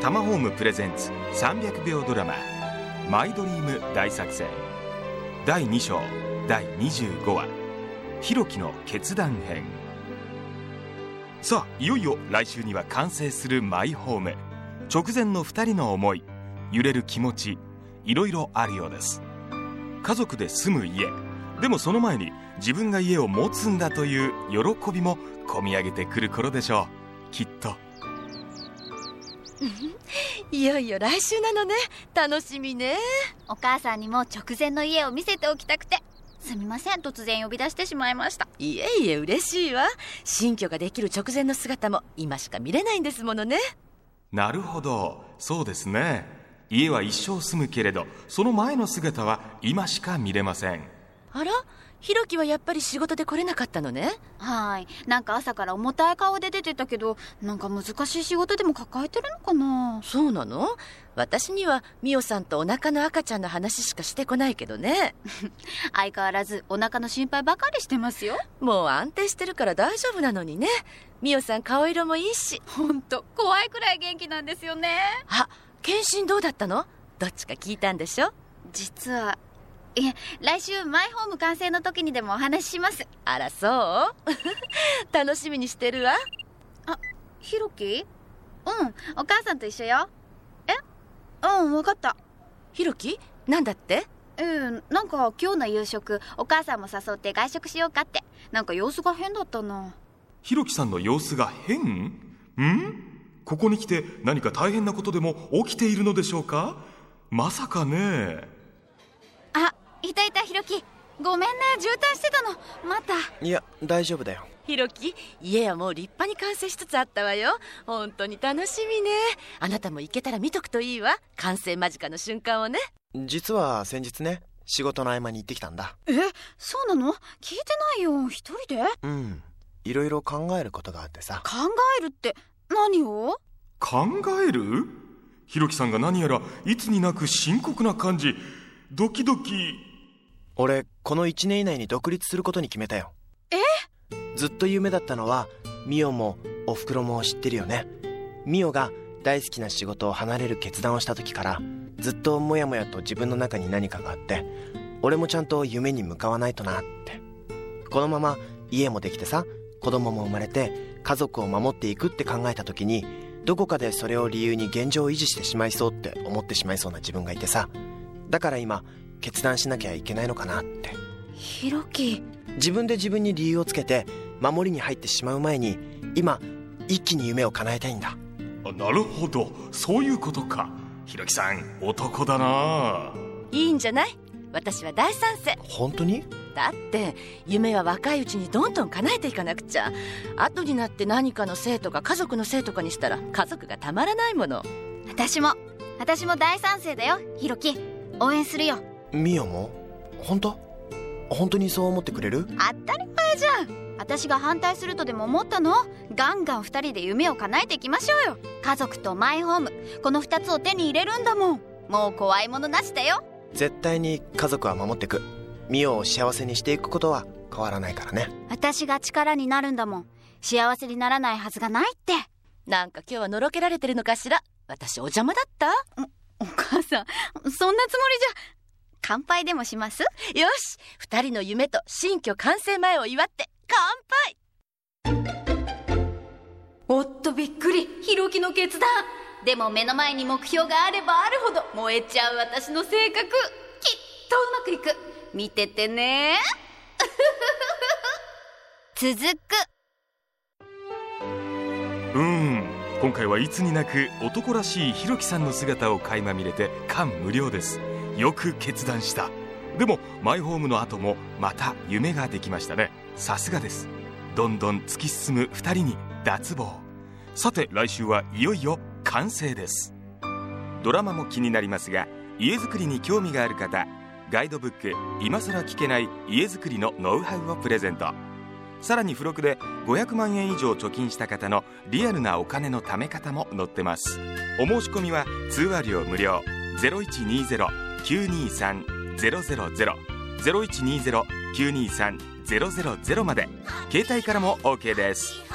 タマホームプレゼンツ300秒ドラマ「マイドリーム大作戦」第2章第25話「ひろきの決断編」さあいよいよ来週には完成するマイホーム直前の2人の思い揺れる気持ちいろいろあるようです。家族で住む家でもその前に自分が家を持つんだという喜びも込み上げてくる頃でしょう。きっと。いよいよ来週なのね。楽しみね。お母さんにも直前の家を見せておきたくて。すみません。突然呼び出してしまいました。いえいえ嬉しいわ。新居ができる直前の姿も今しか見れないんですものね。なるほど。そうですね。家は一生住むけれどその前の姿は今しか見れませんあら？ひろきはやっぱり仕事で来れなかったのね？はい。なんか朝から重たい顔で出てたけどなんか難しい仕事でも抱えてるのかな？そうなの？私には美桜さんとお腹の赤ちゃんの話しかしてこないけどね。相変わらずお腹の心配ばかりしてますよ。もう安定してるから大丈夫なのにね。美桜さん顔色もいいし。ほんと怖いくらい元気なんですよね。あ検診どうだったの？どっちか聞いたんでしょ？実はいえ来週マイホーム完成の時にでもお話しします。あらそう？楽しみにしてるわ。あひろき？うんお母さんと一緒よ。え？うん分かった。ひろき？なんだって？うんなんか今日の夕食お母さんも誘って外食しようかって。なんか様子が変だったな。ひろきさんの様子が変？ん？ここに来て何か大変なことでも起きているのでしょうか？まさかねごめんね渋滞してたの。また。いや大丈夫だよ。ひろき家はもう立派に完成しつつあったわよ。本当に楽しみね。あなたも行けたら見とくといいわ。完成間近の瞬間をね。実は先日ね仕事の合間に行ってきたんだ。えそうなの？聞いてないよ。一人で？うん。いろいろ考えることがあってさ。考えるって何を？考える？ひろきさんが何やらいつになく深刻な感じ。ドキドキ俺この1年以内に独立することに決めたよ。え？ずっと夢だったのはミオもおふくろも知ってるよね。ミオが大好きな仕事を離れる決断をした時からずっとモヤモヤと自分の中に何かがあって俺もちゃんと夢に向かわないとなって。このまま家もできてさ子供も生まれて家族を守っていくって考えた時にどこかでそれを理由に現状を維持してしまいそうって思ってしまいそうな自分がいてさ。だから今決断しなきゃいけないのかなって。ひろき。自分で自分に理由をつけて守りに入ってしまう前に今一気に夢を叶えたいんだ。あなるほど。そういうことか。ひろきさん男だな。いいんじゃない？私は大賛成。本当に？だって夢は若いうちにどんどん叶えていかなくちゃ。後になって何かのせいとか家族のせいとかにしたら家族がたまらないもの。私も私も大賛成だよひろき。応援するよミオも？本当？本当にそう思ってくれる？当たり前じゃん。私が反対するとでも思ったの？ガンガン2人で夢を叶えていきましょうよ。家族とマイホーム。この2つを手に入れるんだもん。もう怖いものなしだよ。絶対に家族は守ってく。ミオを幸せにしていくことは変わらないからね。私が力になるんだもん。幸せにならないはずがないって。なんか今日はのろけられてるのかしら？私お邪魔だった？お母さんそんなつもりじゃ乾杯でもします？よし二人の夢と新居完成前を祝って乾杯！おっとびっくりひろきの決断。でも目の前に目標があればあるほど燃えちゃう私の性格。きっとうまくいく。見ててね。続く。うん今回はいつになく男らしいひろきさんの姿を垣間見れて感無量ですよく決断した。でもマイホームの後もまた夢ができましたね。さすがです。どんどん突き進む2人に脱帽。さて来週はいよいよ完成です。ドラマも気になりますが家づくりに興味がある方ガイドブック「今更聞けない家づくりのノウハウ」をプレゼント。さらに付録で500万円以上貯金した方のリアルなお金の貯め方も載ってます。お申し込みは通話料無料。0120 0120-923-000 0120-923-000まで。携帯からも OK です。